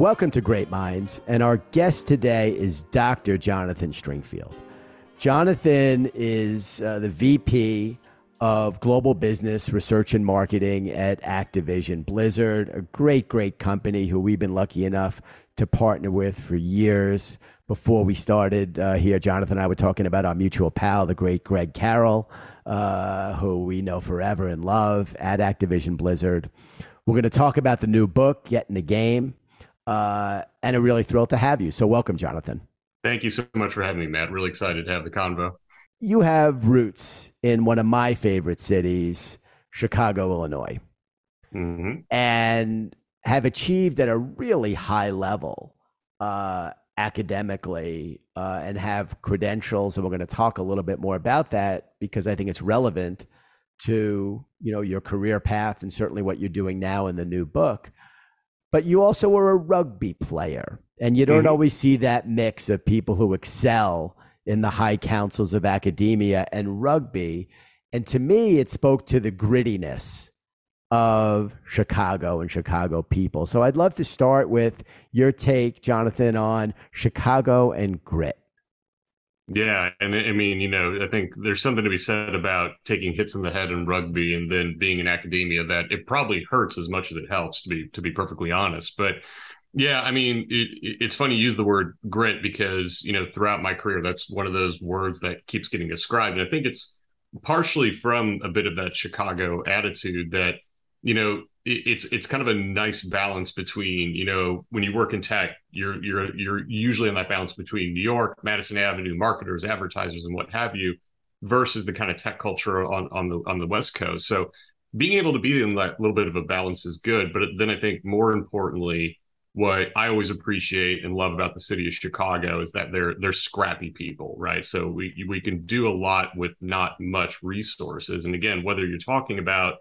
Welcome to Great Minds, and our guest today is Dr. Jonathan Stringfield. Jonathan is uh, the VP of Global Business Research and Marketing at Activision Blizzard, a great, great company who we've been lucky enough to partner with for years. Before we started uh, here, Jonathan and I were talking about our mutual pal, the great Greg Carroll, uh, who we know forever and love at Activision Blizzard. We're going to talk about the new book, Get in the Game uh, and I'm really thrilled to have you. So, welcome, Jonathan. Thank you so much for having me, Matt. Really excited to have the convo. You have roots in one of my favorite cities, Chicago, Illinois, mm-hmm. and have achieved at a really high level uh, academically uh, and have credentials. And we're going to talk a little bit more about that because I think it's relevant to you know your career path and certainly what you're doing now in the new book but you also were a rugby player. And you don't mm-hmm. always see that mix of people who excel in the high councils of academia and rugby. And to me, it spoke to the grittiness of Chicago and Chicago people. So I'd love to start with your take, Jonathan, on Chicago and grit. Yeah, and I mean, you know, I think there's something to be said about taking hits in the head in rugby and then being in academia that it probably hurts as much as it helps to be to be perfectly honest. But yeah, I mean, it, it's funny you use the word grit because you know throughout my career that's one of those words that keeps getting ascribed, and I think it's partially from a bit of that Chicago attitude that you know it's it's kind of a nice balance between you know when you work in tech you're you're you're usually in that balance between New York Madison Avenue marketers advertisers and what have you versus the kind of tech culture on on the on the west coast. So being able to be in that little bit of a balance is good but then I think more importantly what I always appreciate and love about the city of Chicago is that they're they're scrappy people right? So we we can do a lot with not much resources. And again whether you're talking about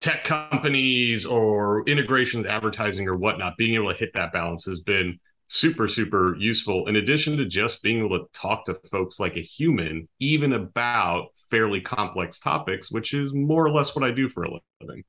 tech companies or integrations, advertising or whatnot, being able to hit that balance has been super, super useful. In addition to just being able to talk to folks like a human, even about fairly complex topics, which is more or less what I do for a living.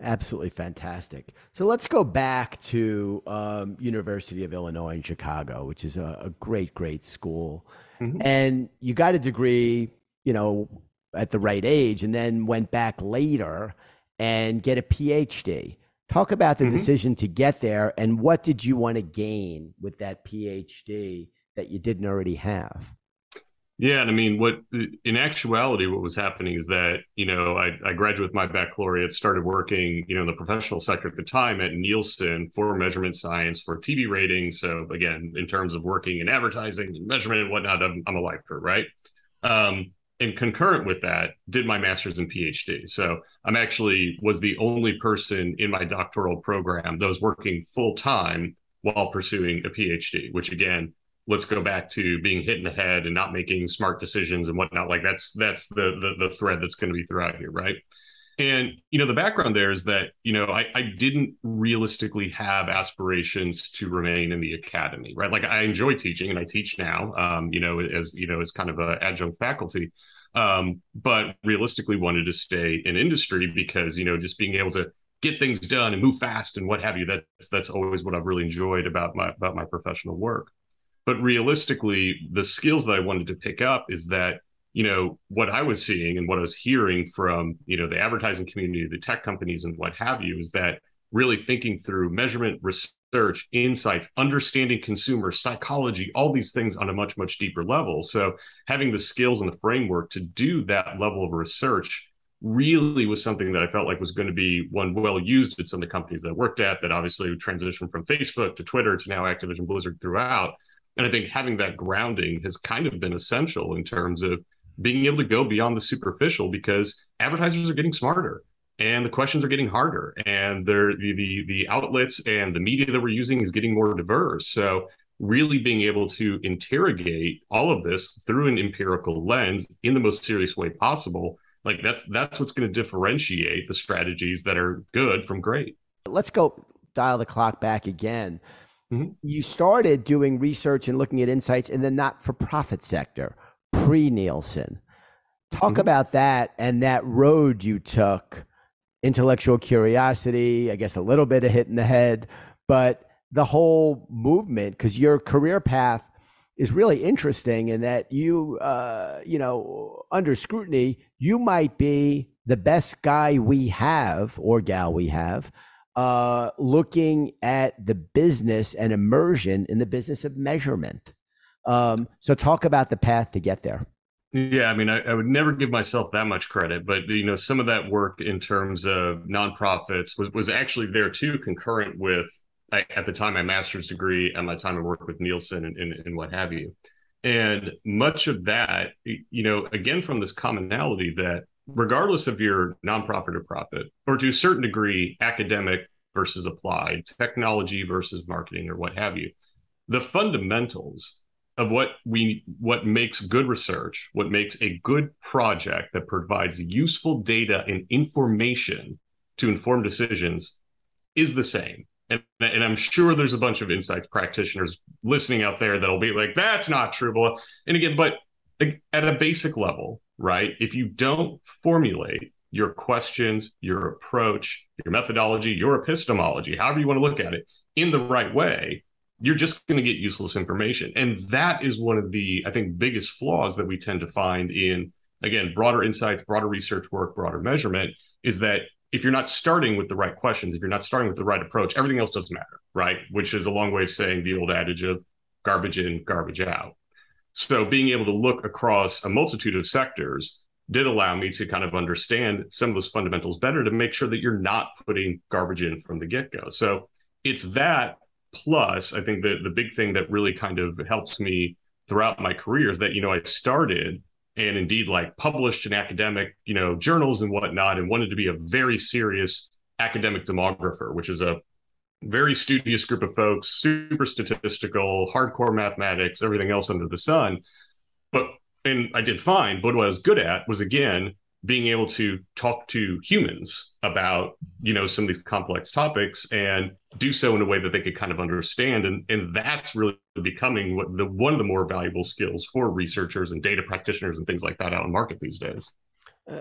Absolutely fantastic. So let's go back to um, University of Illinois in Chicago, which is a, a great, great school. Mm-hmm. And you got a degree, you know, at the right age and then went back later and get a PhD. Talk about the mm-hmm. decision to get there and what did you want to gain with that PhD that you didn't already have? Yeah, and I mean, what in actuality, what was happening is that you know I, I graduated with my baccalaureate, started working you know in the professional sector at the time at Nielsen for measurement science for TV ratings. So again, in terms of working in advertising and measurement and whatnot, I'm, I'm a lifer, right? Um, and concurrent with that did my master's and phd so i'm actually was the only person in my doctoral program that was working full time while pursuing a phd which again let's go back to being hit in the head and not making smart decisions and whatnot. Like that's that's the the, the thread that's going to be throughout here right? And you know the background there is that you know I, I didn't realistically have aspirations to remain in the academy right? Like i enjoy teaching and i teach now um, you know as you know as kind of a adjunct faculty um, but realistically wanted to stay in industry because you know just being able to get things done and move fast and what have you that's that's always what i've really enjoyed about my about my professional work. But realistically the skills that i wanted to pick up is that you know what i was seeing and what i was hearing from you know the advertising community the tech companies and what have you is that really thinking through measurement research insights understanding consumer psychology all these things on a much much deeper level. So having the skills and the framework to do that level of research really was something that i felt like was going to be one well used at some of the companies that I worked at that obviously transitioned from facebook to twitter to now activision blizzard throughout. And i think having that grounding has kind of been essential in terms of being able to go beyond the superficial because advertisers are getting smarter and the questions are getting harder and the, the the outlets and the media that we're using is getting more diverse so really being able to interrogate all of this through an empirical lens in the most serious way possible like that's that's what's going to differentiate the strategies that are good from great let's go dial the clock back again mm-hmm. you started doing research and looking at insights in the not-for-profit sector pre nielsen talk mm-hmm. about that and that road you took intellectual curiosity, I guess a little bit of hit in the head, but the whole movement, because your career path is really interesting in that you, uh, you know, under scrutiny, you might be the best guy we have or gal we have uh, looking at the business and immersion in the business of measurement. Um, so, talk about the path to get there. Yeah, I mean, I, I, would never give myself that much credit, but you know, some of that work in terms of nonprofits was was actually there too, concurrent with I, at the time my master's degree and my time of work with Nielsen and, and, and what have you. And much of that, you know, again from this commonality that regardless of your nonprofit or profit, or to a certain degree, academic versus applied, technology versus marketing, or what have you, the fundamentals of what we what makes good research, what makes a good project that provides useful data and information to inform decisions is the same. And, and I'm sure there's a bunch of insights practitioners listening out there that'll be like, that's not true. And again, but at a basic level, right? If you don't formulate your questions, your approach, your methodology, your epistemology, however you want to look at it, in the right way, you're just going to get useless information. And that is one of the, I think, biggest flaws that we tend to find in, again, broader insights, broader research work, broader measurement is that if you're not starting with the right questions, if you're not starting with the right approach, everything else doesn't matter, right? Which is a long way of saying the old adage of garbage in, garbage out. So being able to look across a multitude of sectors did allow me to kind of understand some of those fundamentals better to make sure that you're not putting garbage in from the get go. So it's that plus i think the the big thing that really kind of helps me throughout my career is that you know i started and indeed like published in academic you know journals and whatnot and wanted to be a very serious academic demographer which is a very studious group of folks super statistical hardcore mathematics everything else under the sun. But and i did fine but what i was good at was again being able to talk to humans about you know some of these complex topics and do so in a way that they could kind of understand. And and that's really becoming what the one of the more valuable skills for researchers and data practitioners and things like that out in market these days. Uh,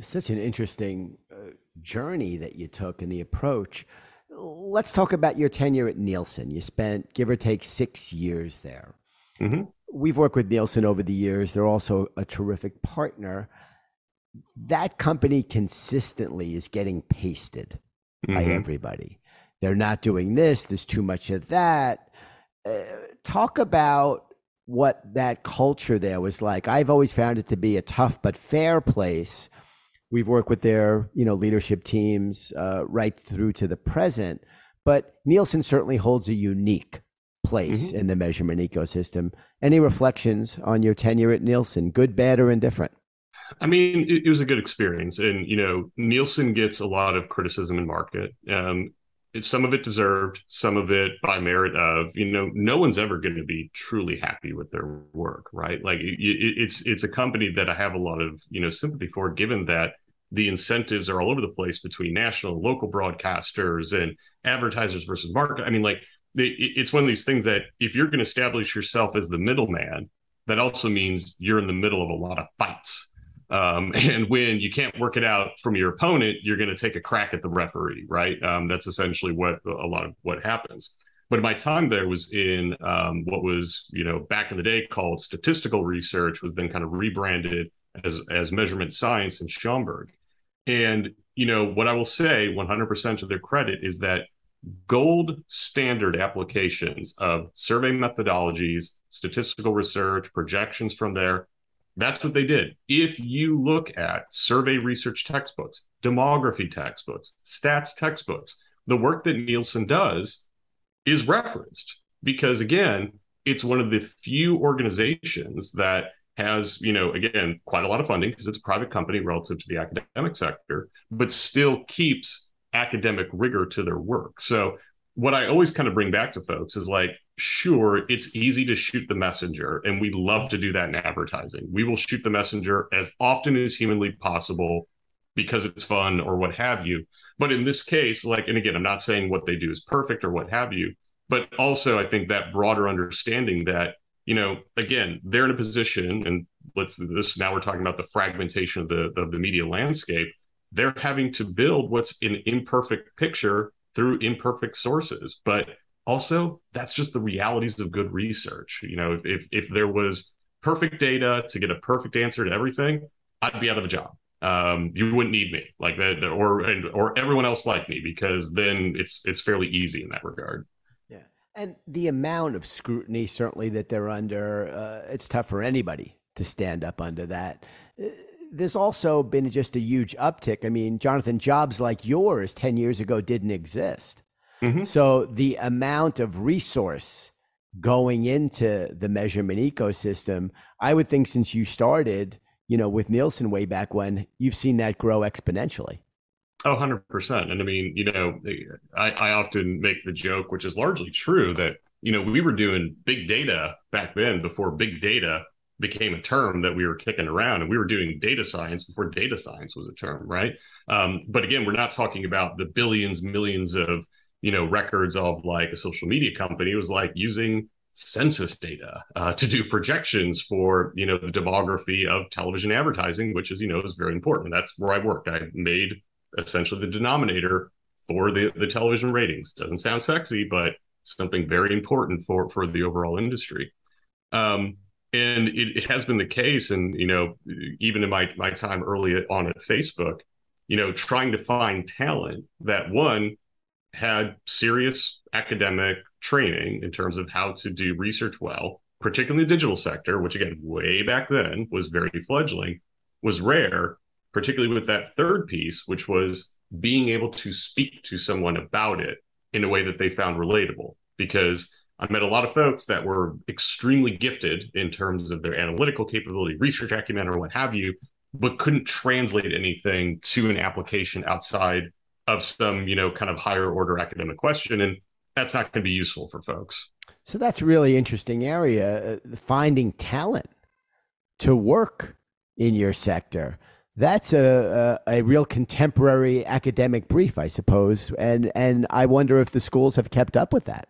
such an interesting uh, journey that you took and the approach. Let's talk about your tenure at nielsen. You spent give or take six years there. Mm-hmm. we've worked with nielsen over the years. They're also a terrific partner that company consistently is getting pasted mm-hmm. by everybody. They're not doing this, there's too much of that. Uh, talk about what that culture there was like. I've always found it to be a tough but fair place. We've worked with their, you know, leadership teams uh, right through to the present, but Nielsen certainly holds a unique place mm-hmm. in the measurement ecosystem. Any reflections on your tenure at Nielsen, good, bad, or indifferent? I mean, it, it, was a good experience, and you know, Nielsen gets a lot of criticism in market. Um, some of it deserved, some of it by merit of you know, no one's ever going to be truly happy with their work, right? Like it, it's it's a company that I have a lot of you know sympathy for, given that the incentives are all over the place between national and local broadcasters and advertisers versus market. I mean, like it's one of these things that if you're going to establish yourself as the middleman, that also means you're in the middle of a lot of fights um, and when you can't work it out from your opponent, you're going to take a crack at the referee, right? Um, that's essentially what a lot of what happens. But my time there was in um, what was, you know, back in the day called statistical research, was then kind of rebranded as as measurement science in Schaumburg. And you know what I will say, 100% of their credit is that gold standard applications of survey methodologies, statistical research, projections from there that's what they did. If you look at survey research textbooks, demography textbooks, stats textbooks, the work that Nielsen does is referenced because, again, it's one of the few organizations that has, you know, again, quite a lot of funding because it's a private company relative to the academic sector, but still keeps academic rigor to their work. So what I always kind of bring back to folks is like, sure, it's easy to shoot the messenger, and we love to do that in advertising. We will shoot the messenger as often as humanly possible because it's fun or what have you. But in this case, like, and again, I'm not saying what they do is perfect or what have you, but also I think that broader understanding that, you know, again, they're in a position, and let's this now we're talking about the fragmentation of the of the media landscape. They're having to build what's an imperfect picture through imperfect sources. But also, that's just the realities of good research. You know, if if, there was perfect data to get a perfect answer to everything, I'd be out of a job um, you wouldn't need me like that, or or everyone else like me, because then it's it's fairly easy in that regard. Yeah, and the amount of scrutiny certainly that they're under, uh, it's tough for anybody to stand up under that. Uh, there's also been just a huge uptick. I mean, Jonathan, jobs like yours 10 years ago didn't exist. Mm-hmm. So the amount of resource going into the measurement ecosystem, I would think since you started, you know, with Nielsen way back when, you've seen that grow exponentially. Oh, 100%. And I mean, you know, I, I often make the joke, which is largely true, that, you know, we were doing big data back then before big data became a term that we were kicking around and we were doing data science before data science was a term right um, but again we're not talking about the billions millions of you know records of like a social media company was like using census data uh, to do projections for you know the demography of television advertising which is you know is very important. That's where i worked. I made essentially the denominator for the the television ratings. Doesn't sound sexy but something very important for for the overall industry. Um, and it, it has been the case and you know even in my my time early on at facebook you know trying to find talent that one had serious academic training in terms of how to do research well, particularly the digital sector, which again, way back then was very fledgling, was rare, particularly with that third piece, which was being able to speak to someone about it in a way that they found relatable. Because I met a lot of folks that were extremely gifted in terms of their analytical capability, research acumen, or what have you, but couldn't translate anything to an application outside of some, you know, kind of higher order academic question. And that's not going to be useful for folks. So that's a really interesting area. Uh, finding talent to work in your sector. That's a, a, a real contemporary academic brief, I suppose, and and I wonder if the schools have kept up with that.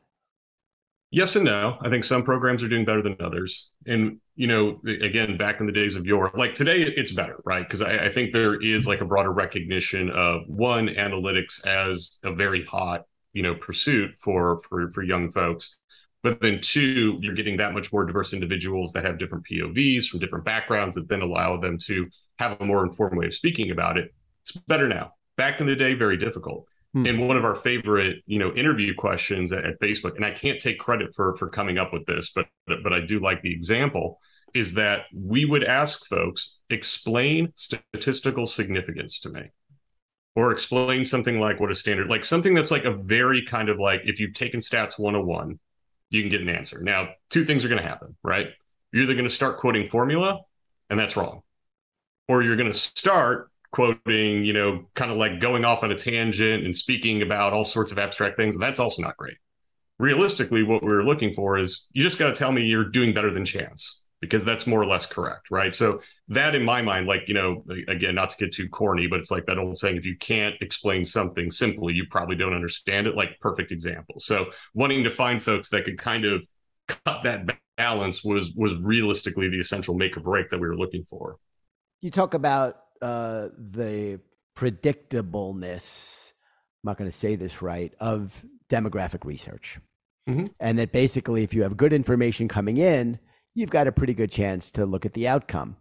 Yes and no. I think some programs are doing better than others, and you know, again, back in the days of your like today, it's better, right? Because I, I think there is like a broader recognition of one analytics as a very hot you know pursuit for for for young folks but then two you're getting that much more diverse individuals that have different povs from different backgrounds that then allow them to have a more informed way of speaking about it it's better now back in the day very difficult hmm. and one of our favorite you know interview questions at, at facebook and i can't take credit for for coming up with this but but i do like the example is that we would ask folks explain statistical significance to me. Or explain something like what a standard like something that's like a very kind of like if you've taken stats 101 you can get an answer. Now two things are going to happen right? You're either going to start quoting formula and that's wrong. Or you're going to start quoting you know kind of like going off on a tangent and speaking about all sorts of abstract things and that's also not great. Realistically what we are looking for is you just got to tell me you're doing better than chance because that's more or less correct, right? So that in my mind, like, you know, again, not to get too corny, but it's like that old saying, if you can't explain something simply, you probably don't understand it, like perfect example. So wanting to find folks that could kind of cut that balance was was realistically the essential make or break that we were looking for. You talk about uh, the predictableness, I'm not going to say this right, of demographic research. Mm-hmm. And that basically, if you have good information coming in, you've got a pretty good chance to look at the outcome.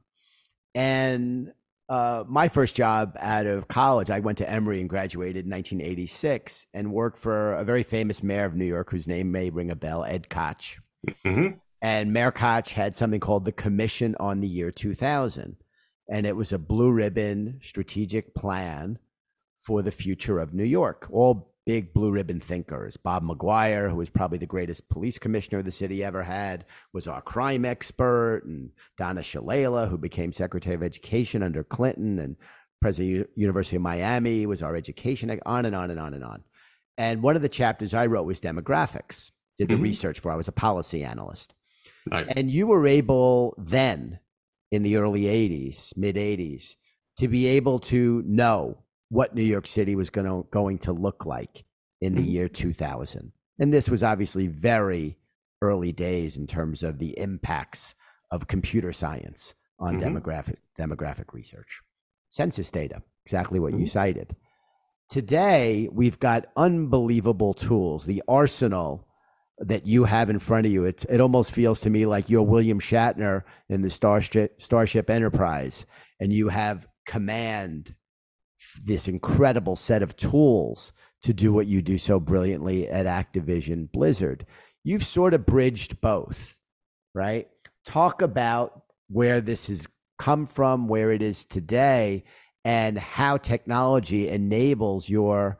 And uh, my first job out of college, I went to Emory and graduated in 1986 and worked for a very famous mayor of New York whose name may ring a bell, Ed Koch. Mm-hmm. And Mayor Koch had something called the Commission on the Year 2000. And it was a blue ribbon strategic plan for the future of New York, all big blue ribbon thinkers. Bob McGuire, who was probably the greatest police commissioner the city ever had, was our crime expert, and Donna Shalala, who became Secretary of Education under Clinton, and President of University of Miami was our education, on and on and on and on. And one of the chapters I wrote was demographics. Did the mm-hmm. research for. I was a policy analyst. Nice. And you were able then, in the early '80s, mid '80s, to be able to know what New York City was going to, going to look like in the mm-hmm. year 2000. And this was obviously very early days in terms of the impacts of computer science on mm-hmm. demographic demographic research. Census data, exactly what mm-hmm. you cited. Today, we've got unbelievable tools, the arsenal that you have in front of you. It, it almost feels to me like you're William Shatner in the Starship, Starship Enterprise, and you have command this incredible set of tools to do what you do so brilliantly at Activision Blizzard. You've sort of bridged both, right? Talk about where this has come from, where it is today, and how technology enables your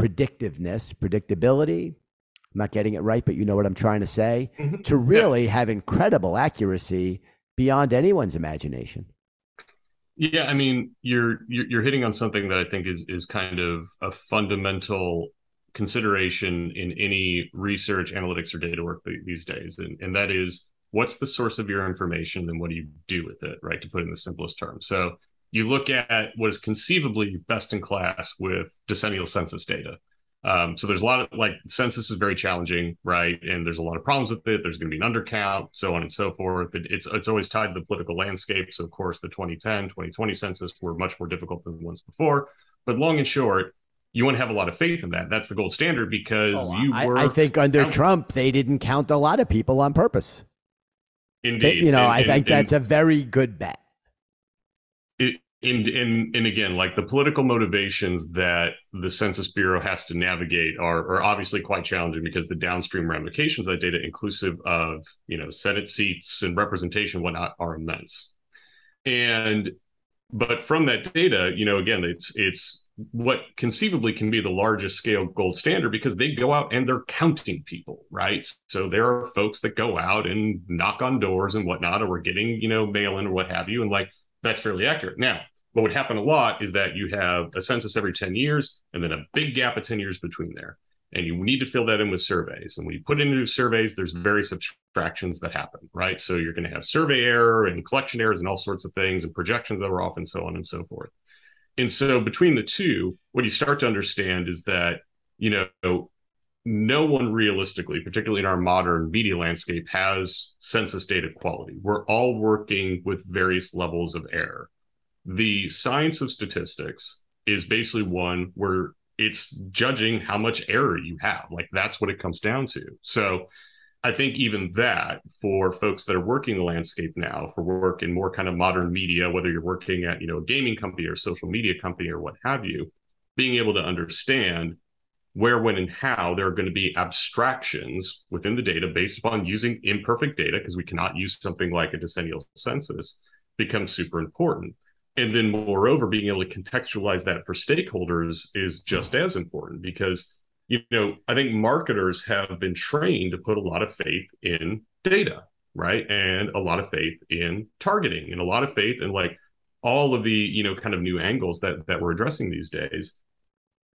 predictiveness, predictability. I'm not getting it right, but you know what I'm trying to say, mm-hmm. to really yeah. have incredible accuracy beyond anyone's imagination. Yeah, I mean, you're, you're hitting on something that I think is is kind of a fundamental consideration in any research, analytics, or data work these days, and and that is what's the source of your information and what do you do with it, right? To put in the simplest terms. So you look at what is conceivably best in class with decennial census data. Um, so there's a lot of like census is very challenging, right? And there's a lot of problems with it. There's going to be an undercount, so on and so forth. It, it's it's always tied to the political landscape. So of course, the 2010, 2020 census were much more difficult than the ones before. But long and short, you want to have a lot of faith in that. That's the gold standard because oh, you were. I, I think under Trump, they didn't count a lot of people on purpose. Indeed, they, you know, and, I and, think that's and, a very good bet. And and and again, like the political motivations that the Census Bureau has to navigate are are obviously quite challenging because the downstream ramifications of that data, inclusive of you know Senate seats and representation, and whatnot, are immense. And but from that data, you know, again, it's it's what conceivably can be the largest scale gold standard because they go out and they're counting people, right? So there are folks that go out and knock on doors and whatnot, or we're getting, you know, mail in or what have you, and like that's fairly accurate. Now, what would happen a lot is that you have a census every 10 years and then a big gap of 10 years between there. And you need to fill that in with surveys. And when you put into surveys, there's various subtractions that happen, right? So you're going to have survey error and collection errors and all sorts of things and projections that are off and so on and so forth. And so between the two, what you start to understand is that, you know, no one realistically, particularly in our modern media landscape, has census data quality. We're all working with various levels of error the science of statistics is basically one where it's judging how much error you have. Like that's what it comes down to. So I think even that for folks that are working the landscape now, for work in more kind of modern media, whether you're working at, you know, a gaming company or social media company or what have you, being able to understand where, when, and how there are going to be abstractions within the data based upon using imperfect data, because we cannot use something like a decennial census, becomes super important and then moreover being able to contextualize that for stakeholders is just as important because you know i think marketers have been trained to put a lot of faith in data right? And a lot of faith in targeting and a lot of faith in like all of the you know kind of new angles that that we're addressing these days.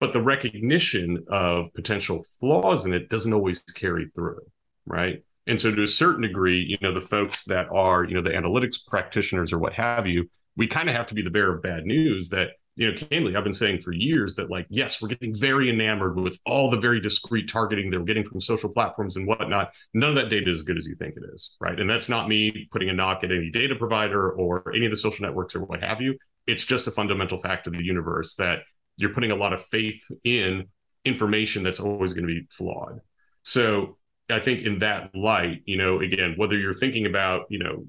But the recognition of potential flaws in it doesn't always carry through right? And so to a certain degree you know the folks that are you know the analytics practitioners or what have you we kind of have to be the bearer of bad news that you know, candidly, I've been saying for years that, like, yes, we're getting very enamored with all the very discrete targeting that we're getting from social platforms and whatnot. None of that data is as good as you think it is, right? And that's not me putting a knock at any data provider or any of the social networks or what have you. It's just a fundamental fact of the universe that you're putting a lot of faith in information that's always going to be flawed. So I think in that light, you know, again, whether you're thinking about, you know,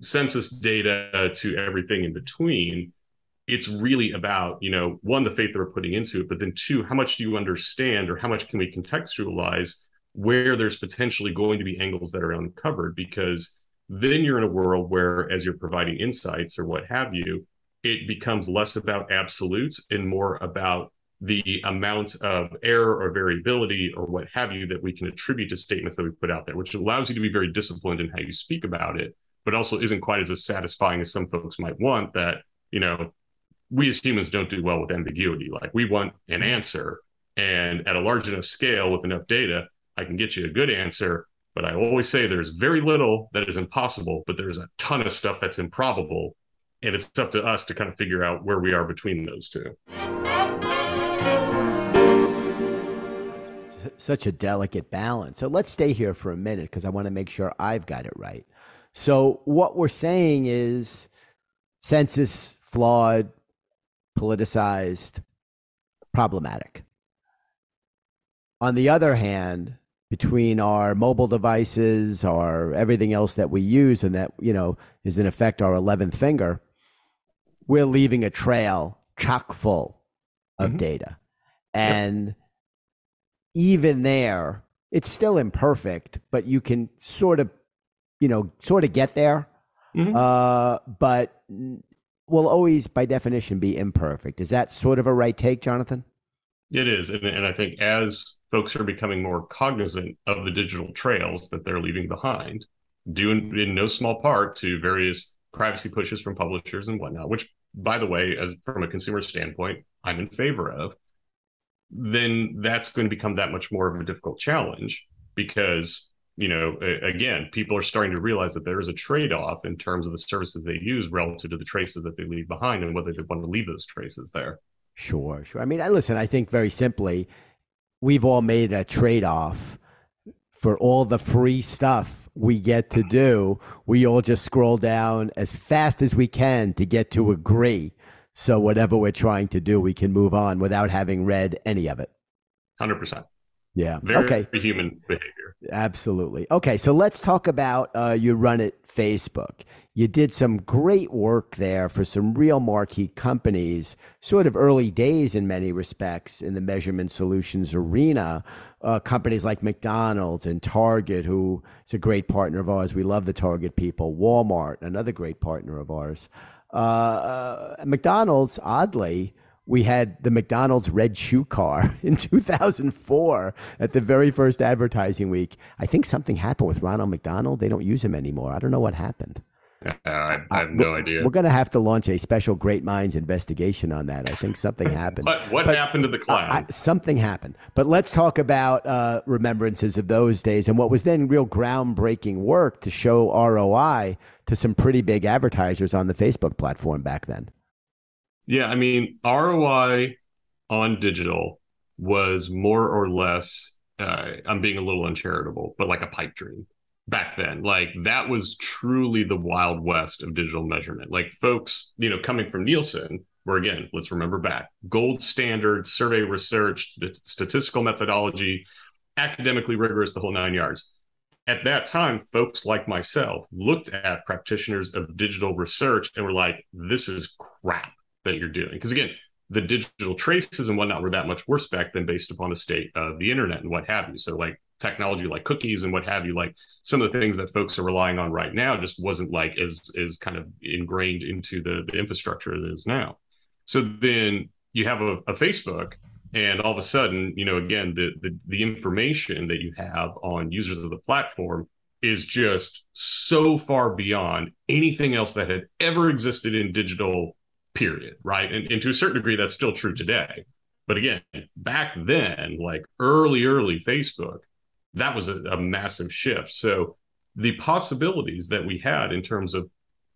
census data to everything in between it's really about you know one the faith that we're putting into it but then two how much do you understand or how much can we contextualize where there's potentially going to be angles that are uncovered? Because then you're in a world where as you're providing insights or what have you it becomes less about absolutes and more about the amount of error or variability or what have you that we can attribute to statements that we put out there, which allows you to be very disciplined in how you speak about it, but also isn't quite as satisfying as some folks might want that, you know, we as humans don't do well with ambiguity. Like we want an answer. And at a large enough scale with enough data, I can get you a good answer. But I always say there's very little that is impossible, but there's a ton of stuff that's improbable. And it's up to us to kind of figure out where we are between those two. such a delicate balance. So let's stay here for a minute because I want to make sure I've got it right. So what we're saying is census flawed, politicized, problematic. On the other hand, between our mobile devices, our everything else that we use, and that you know is in effect our eleventh finger, we're leaving a trail chock full of mm-hmm. data, and yep. even there, it's still imperfect, but you can sort of, you know, sort of get there. Mm-hmm. Uh, but will always, by definition, be imperfect. Is that sort of a right take, Jonathan? It is. And, and I think as folks are becoming more cognizant of the digital trails that they're leaving behind, due in, in no small part to various privacy pushes from publishers and whatnot, which, by the way, as from a consumer standpoint, I'm in favor of, then that's going to become that much more of a difficult challenge because you know, again, people are starting to realize that there is a trade off in terms of the services they use relative to the traces that they leave behind and whether they want to leave those traces there. Sure, sure. I mean, I listen, I think very simply, we've all made a trade off for all the free stuff we get to do. We all just scroll down as fast as we can to get to agree. So, whatever we're trying to do, we can move on without having read any of it. 100%. Yeah. Very okay. human behavior. Absolutely. Okay. So let's talk about uh, your run at Facebook. You did some great work there for some real marquee companies, sort of early days in many respects in the measurement solutions arena. Uh, companies like McDonald's and Target, who is a great partner of ours. We love the Target people. Walmart, another great partner of ours. Uh, uh McDonald's, oddly, we had the McDonald's red shoe car in 2004 at the very first advertising week. I think something happened with Ronald McDonald. They don't use him anymore. I don't know what happened. Uh, I, I, have no we're, idea. We're going to have to launch a special Great Minds investigation on that. I think something happened. what, what but, happened to the clown? something happened. But let's talk about uh, remembrances of those days and what was then real groundbreaking work to show ROI to some pretty big advertisers on the Facebook platform back then. Yeah, I mean, ROI on digital was more or less, uh, I'm being a little uncharitable, but like a pipe dream back then. Like that was truly the wild west of digital measurement. Like folks, you know, coming from Nielsen, where again, let's remember back gold standard survey research, the statistical methodology, academically rigorous, the whole nine yards. At that time, folks like myself looked at practitioners of digital research and were like, this is crap that you're doing. Because again, the digital traces and whatnot were that much worse back then based upon the state of the internet and what have you. So like technology like cookies and what have you, like some of the things that folks are relying on right now just wasn't like as is kind of ingrained into the, the infrastructure as it is now. So then you have a, a Facebook and all of a sudden, you know, again, the, the the information that you have on users of the platform is just so far beyond anything else that had ever existed in digital period, right? And, and to a certain degree, that's still true today. But again, back then, like early, early Facebook, that was a, a massive shift. So the possibilities that we had in terms of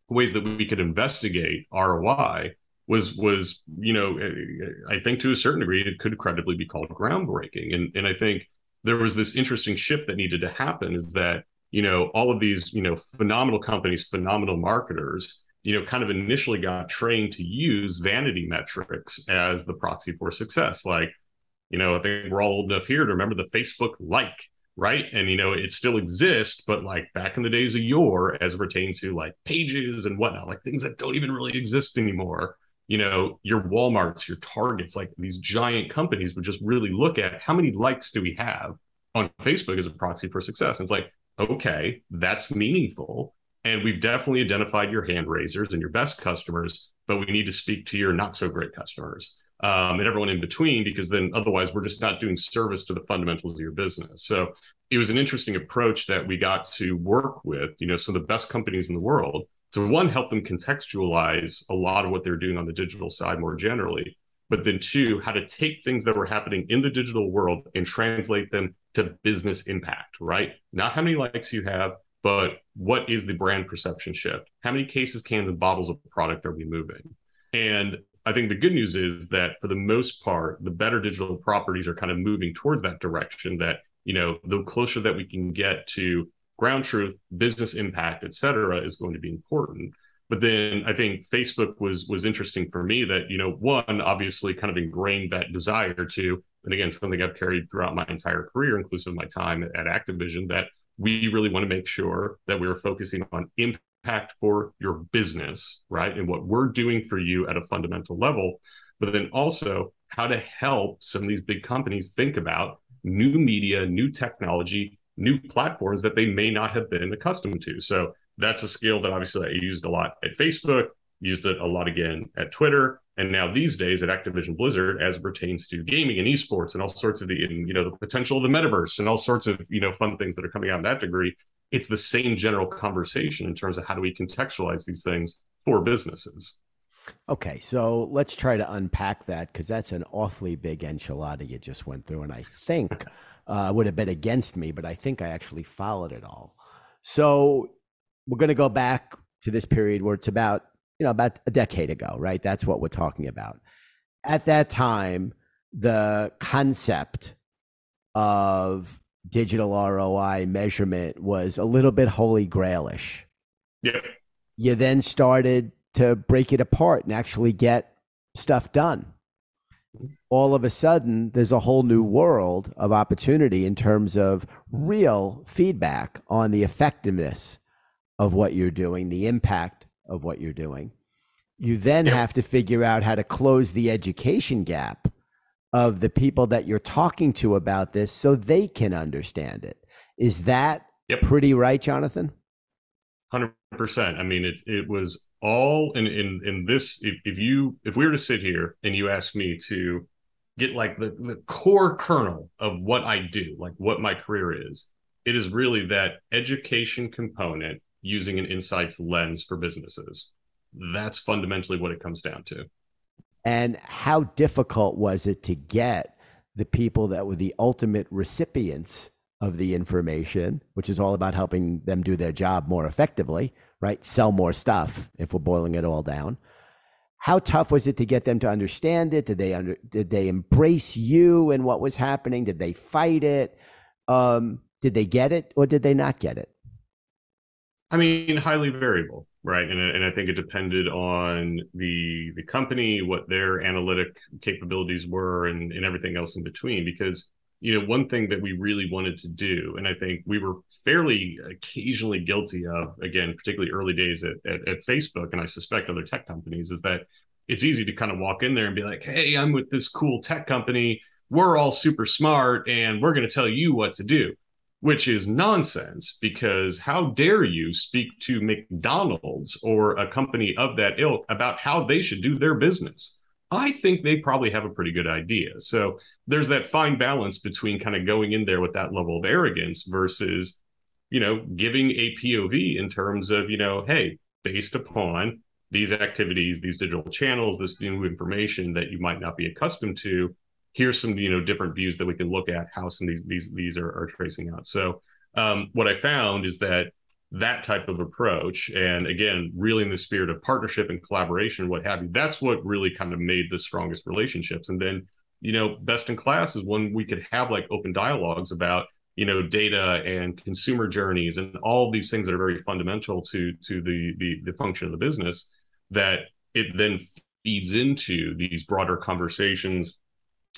ways that we could investigate ROI was was you know eh, eh, I think to a certain degree it could credibly be called groundbreaking and and I think there was this interesting shift that needed to happen is that you know all of these you know phenomenal companies phenomenal marketers you know, kind of initially got trained to use vanity metrics as the proxy for success. Like, you know, I think we're all old enough here to remember the Facebook like, right? And, you know, it still exists, but like back in the days of yore, as it pertains to like pages and whatnot, like things that don't even really exist anymore. You know, your Walmarts, your Targets, like these giant companies would just really look at how many likes do we have on Facebook as a proxy for success. And it's like, okay, that's meaningful and we've definitely identified your hand raisers and your best customers, but we need to speak to your not so great customers. um, and everyone in between, because then otherwise we're just not doing service to the fundamentals of your business. So it was an interesting approach that we got to work with, you know, some of the best companies in the world to one, help them contextualize a lot of what they're doing on the digital side more generally, but then two, how to take things that were happening in the digital world and translate them to business impact, right? Not how many likes you have, but what is the brand perception shift? How many cases, cans, and bottles of product are we moving? And I think the good news is that for the most part, the better digital properties are kind of moving towards that direction that, you know, the closer that we can get to ground truth, business impact, et cetera, is going to be important. But then I think Facebook was was interesting for me that, you know, one, obviously kind of ingrained that desire to, and again, something I've carried throughout my entire career, inclusive of my time at Activision, that we really want to make sure that we are focusing on impact for your business, right? And what we're doing for you at a fundamental level, but then also how to help some of these big companies think about new media, new technology, new platforms that they may not have been accustomed to. So that's a skill that obviously I used a lot at Facebook, used it a lot again at Twitter, and now these days at Activision Blizzard as pertains to gaming and esports and all sorts of the and, you know the potential of the metaverse and all sorts of you know fun things that are coming out in that degree it's the same general conversation in terms of how do we contextualize these things for businesses. Okay, so let's try to unpack that because that's an awfully big enchilada you just went through, and I think uh, would have been against me, but I think I actually followed it all. So we're going to go back to this period where it's about you know about a decade ago, right? That's what we're talking about. At that time, the concept of digital ROI measurement was a little bit holy grailish. Yeah. You then started to break it apart and actually get stuff done. All of a sudden, there's a whole new world of opportunity in terms of real feedback on the effectiveness of what you're doing, the impact of what you're doing. You then yep. have to figure out how to close the education gap of the people that you're talking to about this so they can understand it. Is that yep. pretty right, Jonathan? Hundred percent. I mean, it's it was all in in in this. If, if you if we were to sit here and you ask me to get like the, the core kernel of what I do, like what my career is, it is really that education component using an insights lens for businesses. That's fundamentally what it comes down to. And how difficult was it to get the people that were the ultimate recipients of the information, which is all about helping them do their job more effectively, right? Sell more stuff if we're boiling it all down. How tough was it to get them to understand it? Did they under, did they embrace you and what was happening? Did they fight it? Um, did they get it or did they not get it? I mean, highly variable right? And, and i think it depended on the the company what their analytic capabilities were and, and everything else in between because you know one thing that we really wanted to do and i think we were fairly occasionally guilty of again particularly early days at, at, at facebook and i suspect other tech companies is that it's easy to kind of walk in there and be like hey i'm with this cool tech company. We're all super smart and we're going to tell you what to do which is nonsense because how dare you speak to McDonald's or a company of that ilk about how they should do their business? I think they probably have a pretty good idea. So there's that fine balance between kind of going in there with that level of arrogance versus, you know, giving a POV in terms of, you know, hey, based upon these activities, these digital channels, this new information that you might not be accustomed to, here's some you know different views that we can look at how some of these these these are, are tracing out. So um, what i found is that that type of approach and again really in the spirit of partnership and collaboration what have you that's what really kind of made the strongest relationships. And then you know best in class is when we could have like open dialogues about you know data and consumer journeys and all these things that are very fundamental to to the the, the function of the business that it then feeds into these broader conversations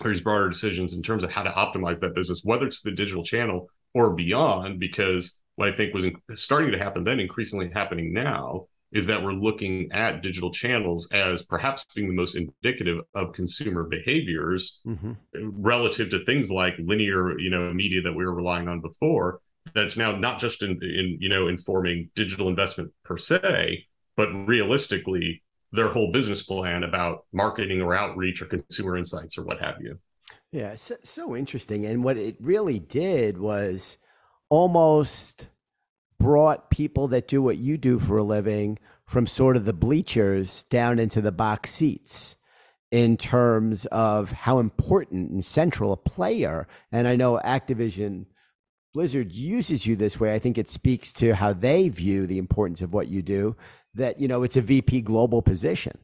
or these broader decisions in terms of how to optimize that business, whether it's the digital channel or beyond. Because what I think was starting to happen then, increasingly happening now, is that we're looking at digital channels as perhaps being the most indicative of consumer behaviors mm-hmm. relative to things like linear, you know, media that we were relying on before. That's now not just in, in you know informing digital investment per se, but realistically their whole business plan about marketing or outreach or consumer insights or what have you. Yeah, so, so interesting. And what it really did was almost brought people that do what you do for a living from sort of the bleachers down into the box seats in terms of how important and central a player. And I know Activision Blizzard uses you this way. I think it speaks to how they view the importance of what you do. That you know it's a VP global position,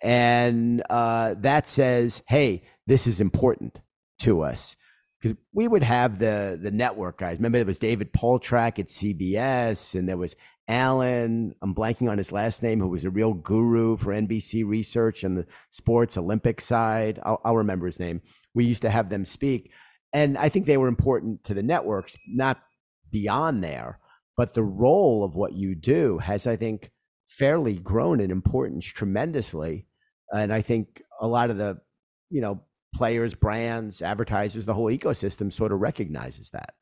and uh, that says, "Hey, this is important to us." because we would have the the network guys. Remember, there was David Poltrack at CBS, and there was Alan. I'm blanking on his last name, who was a real guru for NBC research and the sports Olympic side. I'll, I'll remember his name. We used to have them speak, and I think they were important to the networks, not beyond there, but the role of what you do has, I think, fairly grown in importance tremendously. And I think a lot of the, you know, players, brands, advertisers, the whole ecosystem sort of recognizes that.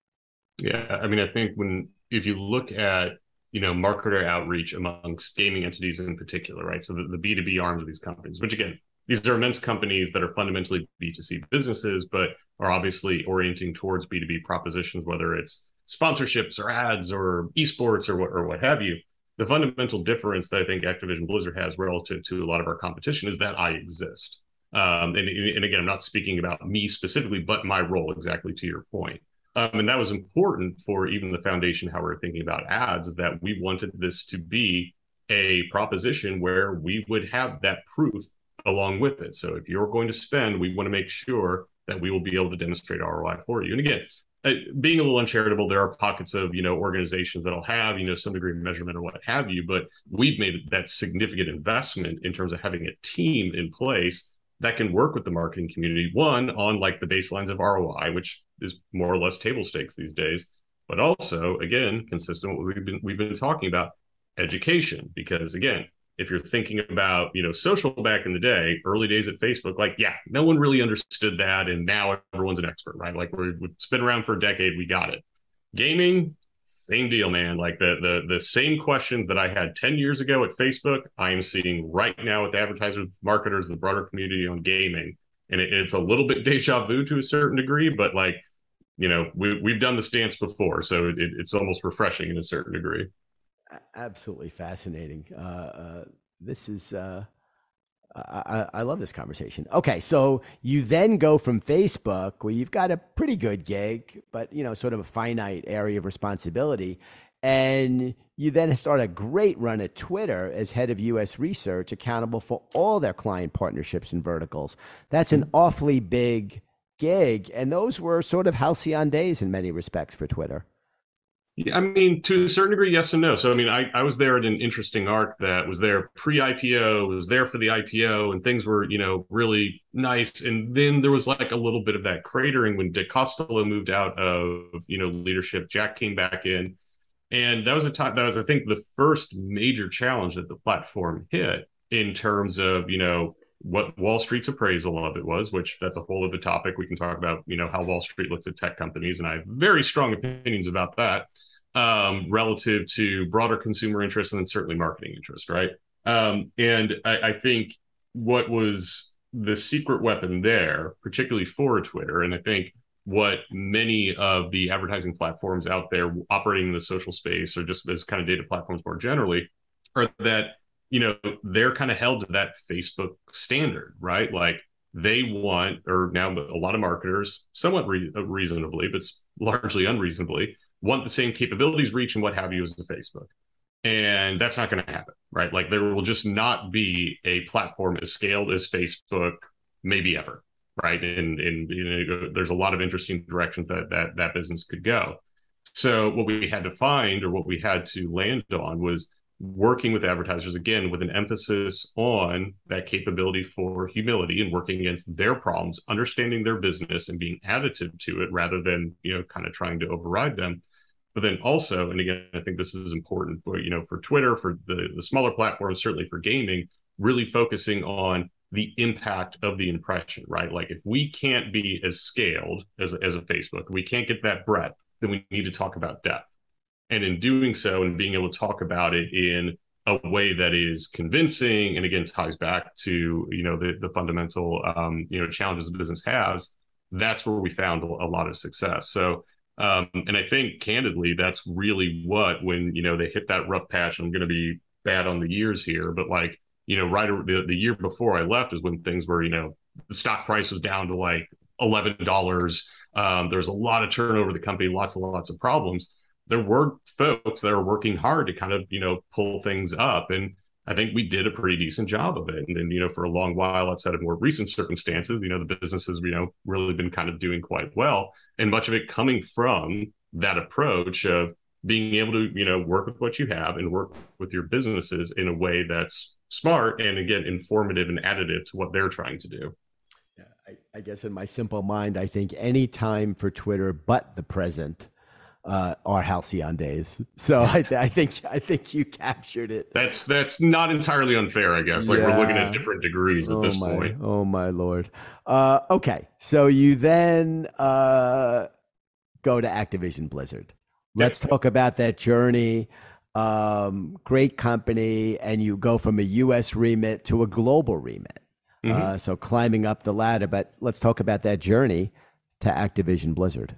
Yeah, I mean, I think when if you look at you know marketer outreach amongst gaming entities in particular, right? So the, the B two B arms of these companies, which again, these are immense companies that are fundamentally B two C businesses, but are obviously orienting towards B two B propositions, whether it's sponsorships or ads or esports or what or what have you. The fundamental difference that I think Activision Blizzard has relative to a lot of our competition is that I exist. Um, and, and again, I'm not speaking about me specifically, but my role exactly to your point. Um, and that was important for even the foundation, how we're thinking about ads, is that we wanted this to be a proposition where we would have that proof along with it. So if you're going to spend, we want to make sure that we will be able to demonstrate ROI for you. And again, Uh, being a little uncharitable, there are pockets of you know organizations that'll have you know some degree of measurement or what have you, but we've made that significant investment in terms of having a team in place that can work with the marketing community one on like the baselines of ROI, which is more or less table stakes these days, but also again consistent with what we've been we've been talking about education because again if you're thinking about you know social back in the day early days at facebook like yeah no one really understood that and now everyone's an expert right like we're, we've been around for a decade we got it gaming same deal, man. Like the the the same question that I had 10 years ago at Facebook, I am seeing right now with advertisers, marketers, the broader community on gaming. And it, it's a little bit deja vu to a certain degree, but like, you know, we we've done the stance before. So it, it's almost refreshing in a certain degree. Absolutely fascinating. Uh, uh, this is uh I, I, love this conversation. Okay, so you then go from Facebook, where you've got a pretty good gig, but you know, sort of a finite area of responsibility, and you then start a great run at Twitter as head of U.S. research, accountable for all their client partnerships and verticals. That's an awfully big gig, and those were sort of halcyon days in many respects for Twitter. I mean, to a certain degree, yes and no. So, I mean, I, I was there at an interesting arc that was there pre IPO, was there for the IPO, and things were, you know, really nice. And then there was like a little bit of that cratering when Dick Costolo moved out of, you know, leadership. Jack came back in. And that was a time that was, I think, the first major challenge that the platform hit in terms of, you know, what Wall Street's appraisal of it was, which that's a whole other topic. We can talk about, you know, how Wall Street looks at tech companies, and I have very strong opinions about that um, relative to broader consumer interest and certainly marketing interest, right? Um, and I, I think what was the secret weapon there, particularly for Twitter, and I think what many of the advertising platforms out there operating in the social space or just as kind of data platforms more generally are that you know they're kind of held to that facebook standard right like they want or now a lot of marketers somewhat re- uh, reasonably but largely unreasonably want the same capabilities, reach, and what have you as the Facebook. And that's not going to happen, right? Like there will just not be a platform as scaled as Facebook, maybe ever, right? And and you know, there's a lot of interesting directions that that that business could go. So what we had to find, or what we had to land on, was working with advertisers again with an emphasis on that capability for humility and working against their problems understanding their business and being additive to it rather than you know kind of trying to override them. But then also and again i think this is important for you know for twitter for the the smaller platforms certainly for gaming really focusing on the impact of the impression right? Like if we can't be as scaled as, as a facebook we can't get that breadth then we need to talk about depth and in doing so and being able to talk about it in a way that is convincing and again ties back to you know the the fundamental um, you know challenges the business has that's where we found a lot of success. So um, and i think candidly that's really what when you know they hit that rough patch i'm going to be bad on the years here but like you know right the, the year before i left is when things were you know the stock price was down to like $11 um, there's a lot of turnover the company lots and lots of problems there were folks that are working hard to kind of you know pull things up and I think we did a pretty decent job of it. And then, you know, for a long while outside of more recent circumstances, you know, the business has, you know, really been kind of doing quite well. And much of it coming from that approach of being able to, you know, work with what you have and work with your businesses in a way that's smart and again, informative and additive to what they're trying to do. Yeah, I, I guess in my simple mind, I think any time for Twitter but the present uh, are halcyon days. So I, I, think I think you captured it. That's that's not entirely unfair, I guess. Like yeah. we're looking at different degrees at oh this my, point. Oh my lord. Uh, okay, so you then uh, go to Activision Blizzard. Let's talk about that journey. Um, great company, and you go from a U.S. remit to a global remit. Mm-hmm. Uh, so climbing up the ladder. But let's talk about that journey to Activision Blizzard.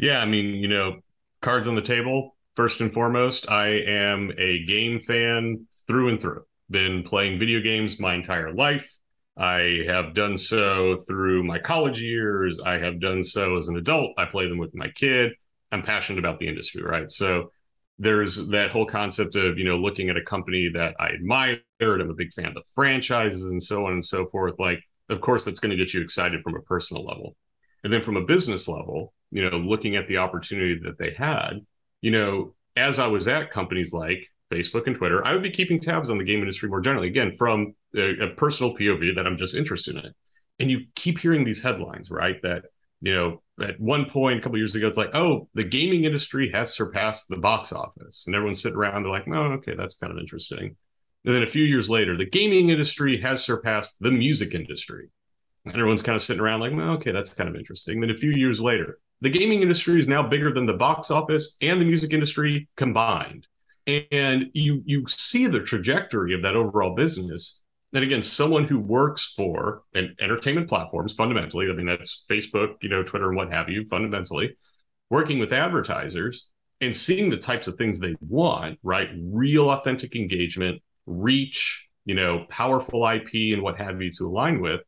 Yeah, I mean, you know, cards on the table. First and foremost, I am a game fan through and through. Been playing video games my entire life. I have done so through my college years. I have done so as an adult. I play them with my kid. I'm passionate about the industry, right? So there's that whole concept of, you know, looking at a company that I admire. I'm a big fan of franchises and so on and so forth. Like, of course, that's going to get you excited from a personal level. And then from a business level, you know, looking at the opportunity that they had, you know, as I was at companies like Facebook and Twitter, I would be keeping tabs on the game industry more generally, again, from a, a personal POV that I'm just interested in. And you keep hearing these headlines, right? That, you know, at one point a couple years ago, it's like, oh, the gaming industry has surpassed the box office. And everyone's sitting around, they're like, oh, okay, that's kind of interesting. And then a few years later, the gaming industry has surpassed the music industry. And everyone's kind of sitting around like, well, okay, that's kind of interesting. Then a few years later, the gaming industry is now bigger than the box office and the music industry combined. And you you see the trajectory of that overall business. And again, someone who works for an entertainment platforms fundamentally, I mean that's Facebook, you know, Twitter and what have you, fundamentally, working with advertisers and seeing the types of things they want, right? Real authentic engagement, reach, you know, powerful IP and what have you to align with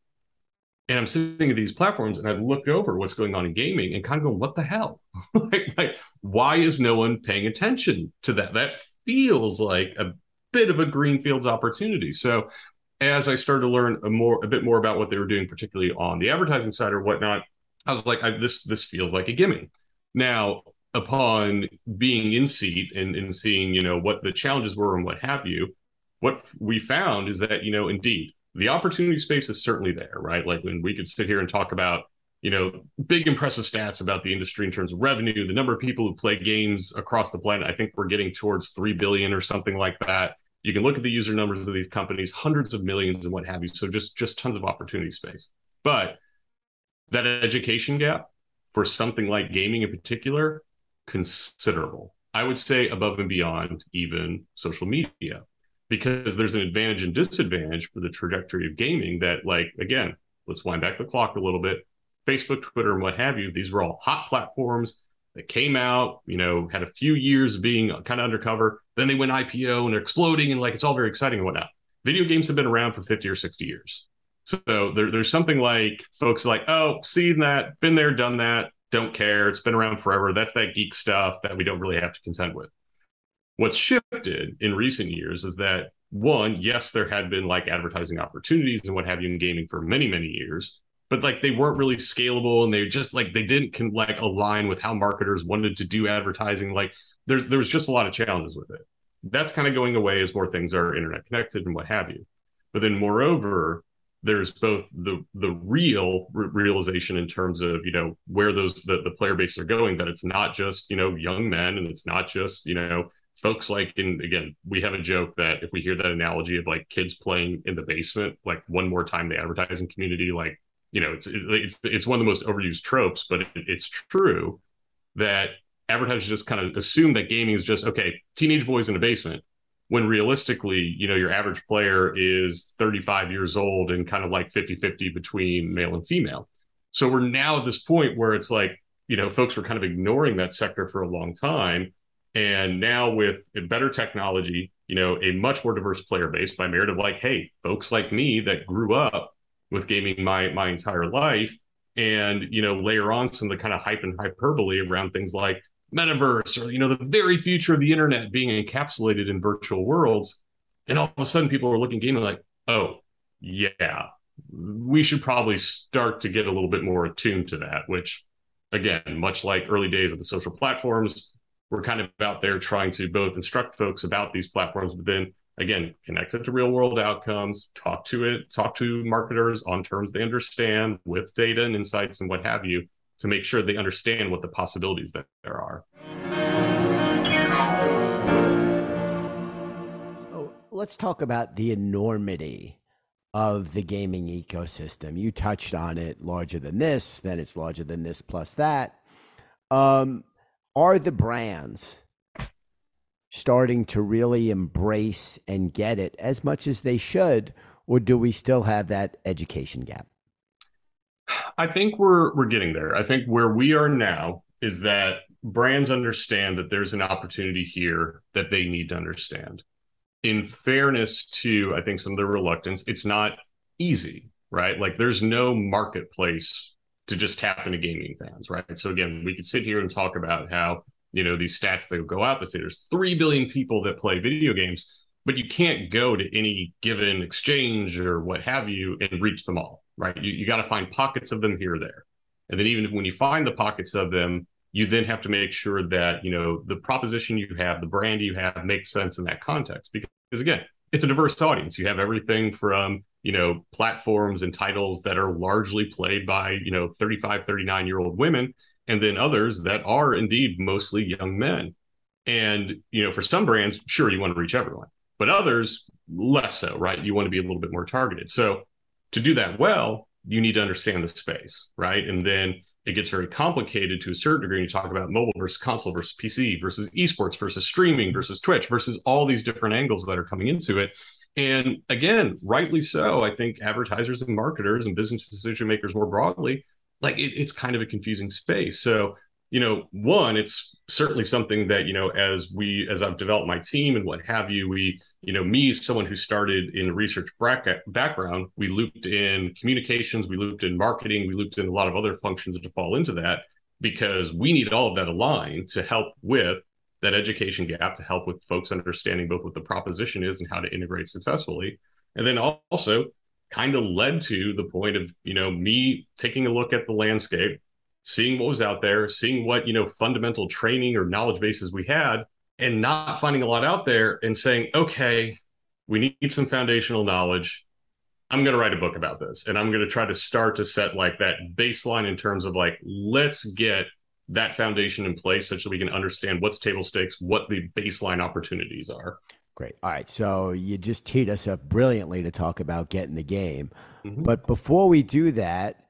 and I'm sitting at these platforms and I look over what's going on in gaming and kind of go, what the hell? like, like, why is no one paying attention to that? That feels like a bit of a greenfields opportunity. So as I started to learn a more a bit more about what they were doing, particularly on the advertising side or whatnot, I was like, I, this this feels like a gimme. Now, upon being in seat and, and seeing, you know, what the challenges were and what have you, what we found is that, you know, indeed, the opportunity space is certainly there, right? Like when we could sit here and talk about, you know, big impressive stats about the industry in terms of revenue, the number of people who play games across the planet. I think we're getting towards 3 billion or something like that. You can look at the user numbers of these companies, hundreds of millions and what have you. So just just tons of opportunity space. But that education gap for something like gaming in particular, considerable. I would say above and beyond even social media because there's an advantage and disadvantage for the trajectory of gaming that like again let's wind back the clock a little bit. Facebook twitter and what have you these were all hot platforms that came out you know had a few years being kind of undercover. Then they went ipo and they're exploding and like it's all very exciting and whatnot. Video games have been around for 50 or 60 years. So there, there's something like folks like oh seen that been there done that don't care. It's been around forever. That's that geek stuff that we don't really have to contend with What's shifted in recent years is that one, yes, there had been like advertising opportunities and what have you in gaming for many, many years, but like they weren't really scalable and they just like they didn't can like align with how marketers wanted to do advertising. Like there's there was just a lot of challenges with it. That's kind of going away as more things are internet connected and what have you. But then moreover, there's both the the real re- realization in terms of you know where those the, the player bases are going that it's not just you know young men and it's not just you know folks like in again we have a joke that if we hear that analogy of like kids playing in the basement like one more time the advertising community like you know it's it's it's one of the most overused tropes but it, it's true that advertisers just kind of assume that gaming is just okay teenage boys in a basement when realistically, you know, your average player is 35 years old and kind of like 50 50 between male and female. So we're now at this point where it's like, you know, folks were kind of ignoring that sector for a long time. And now with better technology, you know, a much more diverse player base by merit of like, hey, folks like me that grew up with gaming my my entire life, and you know, layer on some of the kind of hype and hyperbole around things like metaverse or you know the very future of the internet being encapsulated in virtual worlds and all of a sudden people are looking gaming like oh yeah we should probably start to get a little bit more attuned to that which again much like early days of the social platforms we're kind of out there trying to both instruct folks about these platforms but then again connect it to real world outcomes talk to it talk to marketers on terms they understand with data and insights and what have you to make sure they understand what the possibilities that there are. So let's talk about the enormity of the gaming ecosystem. You touched on it larger than this, then it's larger than this plus that. Um, are the brands starting to really embrace and get it as much as they should, or do we still have that education gap? I think we're we're getting there. I think where we are now is that brands understand that there's an opportunity here that they need to understand. In fairness to, I think some of the reluctance, it's not easy, right? Like there's no marketplace to just tap into gaming fans, right? So again, we could sit here and talk about how you know these stats that go out that say there's three billion people that play video games, but you can't go to any given exchange or what have you and reach them all right? You, you got to find pockets of them here or there. And then even when you find the pockets of them, you then have to make sure that, you know, the proposition you have, the brand you have makes sense in that context. Because again, it's a diverse audience. You have everything from, you know, platforms and titles that are largely played by, you know, 35, 39 year old women, and then others that are indeed mostly young men. And, you know, for some brands, sure, you want to reach everyone, but others less so, right? You want to be a little bit more targeted. So to do that well, you need to understand the space, right? And then it gets very complicated to a certain degree. You talk about mobile versus console versus PC versus esports versus streaming versus Twitch versus all these different angles that are coming into it. And again, rightly so, I think advertisers and marketers and business decision makers more broadly, like it, it's kind of a confusing space. So, you know, one, it's certainly something that, you know, as we, as I've developed my team and what have you, we, you know, me as someone who started in research background, we looped in communications, we looped in marketing, we looped in a lot of other functions that fall into that because we need all of that aligned to help with that education gap, to help with folks understanding both what the proposition is and how to integrate successfully. And then also kind of led to the point of, you know, me taking a look at the landscape, seeing what was out there, seeing what, you know, fundamental training or knowledge bases we had and not finding a lot out there and saying, okay, we need some foundational knowledge. I'm going to write a book about this and I'm going to try to start to set like that baseline in terms of like, let's get that foundation in place such that we can understand what's table stakes, what the baseline opportunities are. Great. All right. So you just teed us up brilliantly to talk about getting the game. Mm-hmm. But before we do that,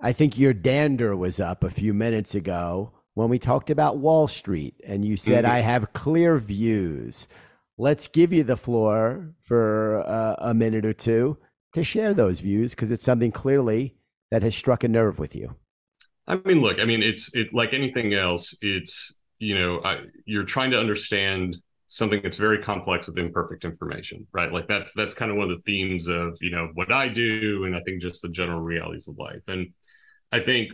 I think your dander was up a few minutes ago when we talked about Wall Street and you said, mm-hmm. I have clear views. Let's give you the floor for uh, a minute or two to share those views because it's something clearly that has struck a nerve with you. I mean, look, I mean, it's it like anything else. It's you know, I, you're trying to understand something that's very complex with imperfect information, right? Like that's that's kind of one of the themes of you know what I do, and I think just the general realities of life. And I think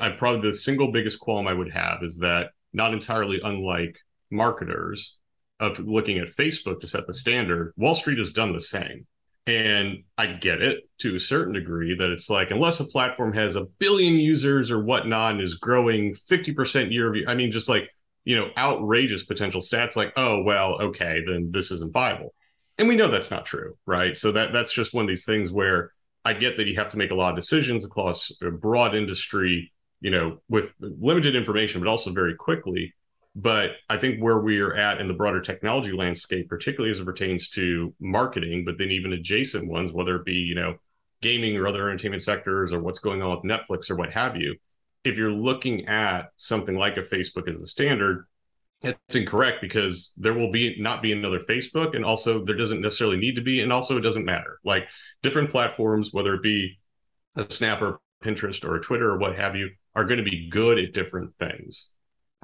I probably the single biggest qualm I would have is that not entirely unlike marketers of looking at Facebook to set the standard, Wall Street has done the same. And I get it to a certain degree that it's like, unless a platform has a billion users or whatnot and is growing 50% year over year, I mean, just like, you know, outrageous potential stats like, oh, well, okay, then this isn't viable. And we know that's not true, right? So that that's just one of these things where I get that you have to make a lot of decisions across a broad industry, you know, with limited information, but also very quickly. But I think where we are at in the broader technology landscape, particularly as it pertains to marketing, but then even adjacent ones, whether it be, you know, gaming or other entertainment sectors or what's going on with Netflix or what have you, if you're looking at something like a Facebook as a standard, It's incorrect because there will be not be another Facebook, and also there doesn't necessarily need to be, and also it doesn't matter. Like different platforms, whether it be a Snap or Pinterest or a Twitter or what have you, are going to be good at different things.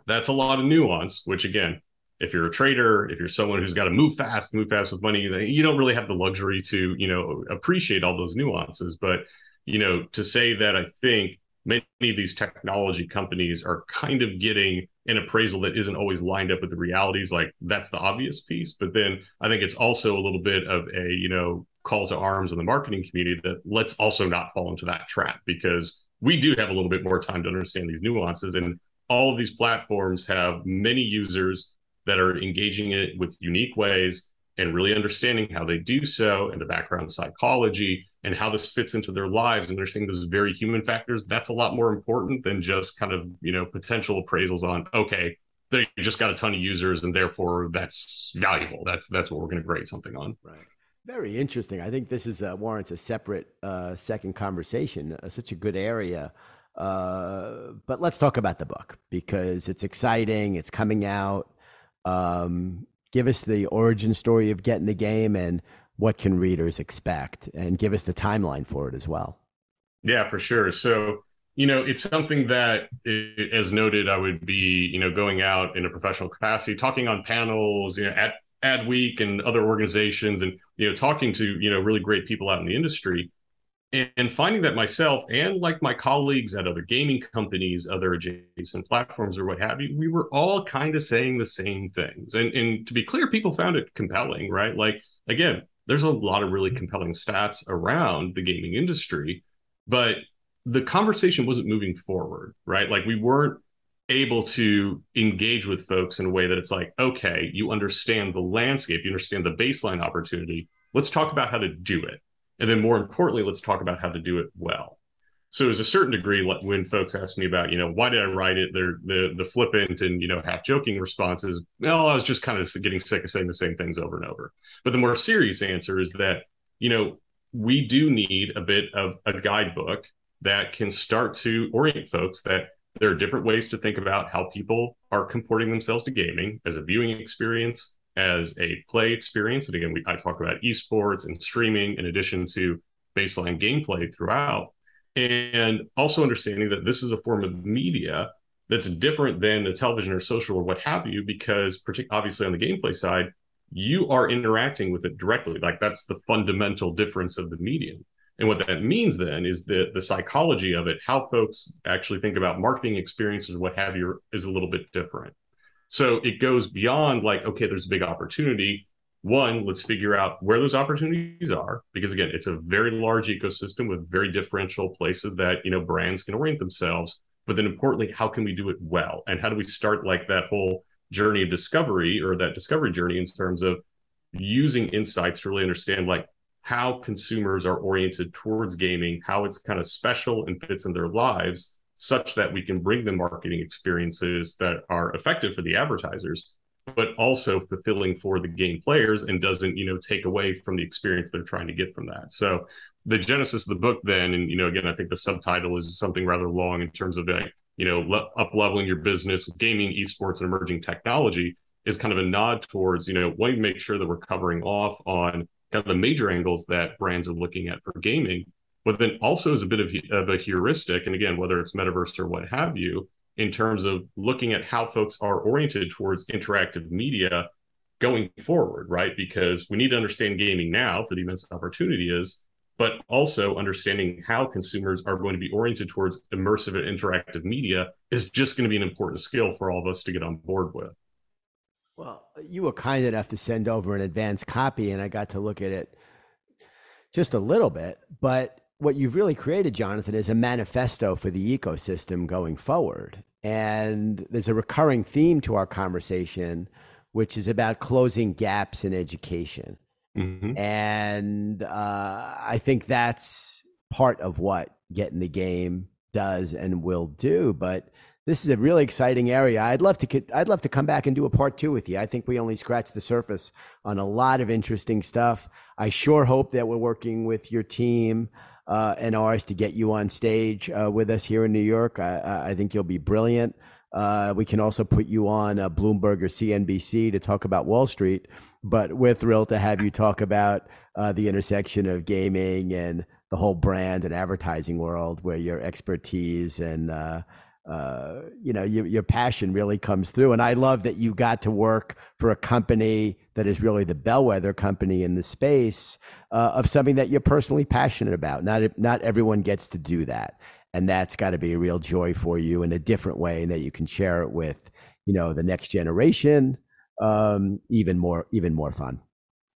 That's a lot of nuance, which again, if you're a trader, if you're someone who's got to move fast, move fast with money, you don't really have the luxury to, you know, appreciate all those nuances. But, you know, to say that I think many of these technology companies are kind of getting an appraisal that isn't always lined up with the realities like that's the obvious piece but then i think it's also a little bit of a you know call to arms in the marketing community that let's also not fall into that trap because we do have a little bit more time to understand these nuances and all of these platforms have many users that are engaging it with unique ways and really understanding how they do so and the background psychology and how this fits into their lives. And they're seeing those very human factors. That's a lot more important than just kind of you know potential appraisals on okay they just got a ton of users and therefore that's valuable. That's that's what we're going to grade something on. Right. Very interesting. I think this is uh, warrants a separate uh, second conversation uh, such a good area uh, but let's talk about the book because it's exciting it's coming out. Um, give us the origin story of getting the game and what can readers expect and give us the timeline for it as well. Yeah for sure. So you know it's something that as noted i would be you know going out in a professional capacity talking on panels you know at adweek and other organizations and you know talking to you know really great people out in the industry and, finding that myself and like my colleagues at other gaming companies other adjacent platforms or what have you we were all kind of saying the same things and and to be clear people found it compelling right like again there's a lot of really compelling stats around the gaming industry, but the conversation wasn't moving forward, right? Like we weren't able to engage with folks in a way that it's like, okay, you understand the landscape, you understand the baseline opportunity. Let's talk about how to do it. And then more importantly, let's talk about how to do it well. So as a certain degree, when folks ask me about, you know, why did I write it? They're the the flippant and you know half joking responses. Well, I was just kind of getting sick of saying the same things over and over. But the more serious answer is that, you know, we do need a bit of a guidebook that can start to orient folks that there are different ways to think about how people are comporting themselves to gaming as a viewing experience, as a play experience. And again, we, I talk about esports and streaming in addition to baseline gameplay throughout and also understanding that this is a form of media that's different than the television or social or what have you, because obviously on the gameplay side, you are interacting with it directly. Like that's the fundamental difference of the medium. And what that means then is that the psychology of it, how folks actually think about marketing experiences, what have you, is a little bit different. So it goes beyond like, okay, there's a big opportunity one, let's figure out where those opportunities are, because again, it's a very large ecosystem with very differential places that you know brands can orient themselves. But then importantly, how can we do it well? And how do we start like that whole journey of discovery or that discovery journey in terms of using insights to really understand like how consumers are oriented towards gaming, how it's kind of special and fits in their lives, such that we can bring them marketing experiences that are effective for the advertisers but also fulfilling for the game players and doesn't you know take away from the experience they're trying to get from that. So the genesis of the book then and you know again i think the subtitle is something rather long in terms of like you know le- up leveling your business with gaming esports and emerging technology is kind of a nod towards you know wanting to make sure that we're covering off on kind of the major angles that brands are looking at for gaming but then also as a bit of, of a heuristic and again whether it's metaverse or what have you in terms of looking at how folks are oriented towards interactive media going forward, right? Because we need to understand gaming now for the immense opportunity is, but also understanding how consumers are going to be oriented towards immersive and interactive media is just going to be an important skill for all of us to get on board with. Well, you were kind enough to send over an advanced copy, and I got to look at it just a little bit, but what you've really created, Jonathan, is a manifesto for the ecosystem going forward. And there's a recurring theme to our conversation, which is about closing gaps in education. Mm-hmm. And uh, I think that's part of what getting the game does and will do. But this is a really exciting area. I'd love to I'd love to come back and do a part two with you. I think we only scratched the surface on a lot of interesting stuff. I sure hope that we're working with your team uh, and ours to get you on stage uh, with us here in New York. I, I, think you'll be brilliant. Uh, we can also put you on uh, Bloomberg or CNBC to talk about Wall Street. But we're thrilled to have you talk about uh, the intersection of gaming and the whole brand and advertising world, where your expertise and uh, you know your, your passion really comes through. And I love that you got to work for a company that is really the bellwether company in the space uh, of something that you're personally passionate about. Not not everyone gets to do that. And that's got to be a real joy for you in a different way and that you can share it with you know the next generation um, even more even more fun.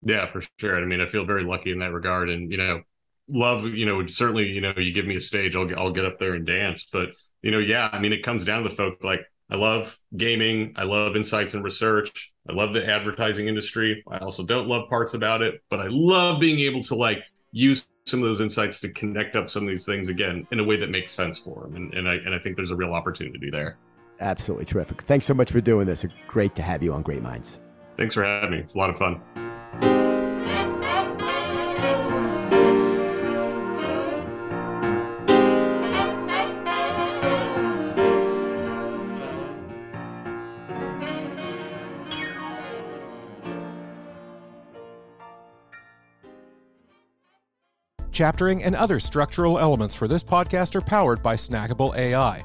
Yeah for sure. I mean i feel very lucky in that regard. And you know love you know certainly you know you give me a stage i'll, I'll get up there and dance. But you know yeah i mean it comes down to folk like i love gaming i love insights and research i love the advertising industry i also don't love parts about it but i love being able to like use some of those insights to connect up some of these things again in a way that makes sense for them. And, and I and I think there's a real opportunity there. Absolutely terrific. Thanks so much for doing this. Great to have you on Great Minds. Thanks for having me. It's a lot of fun. Chaptering and other structural elements for this podcast are powered by Snackable AI.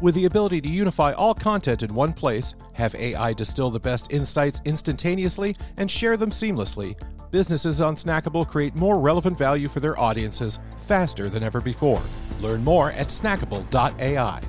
With the ability to unify all content in one place, have AI distill the best insights instantaneously, and share them seamlessly, businesses on Snackable create more relevant value for their audiences faster than ever before. Learn more at snackable.ai.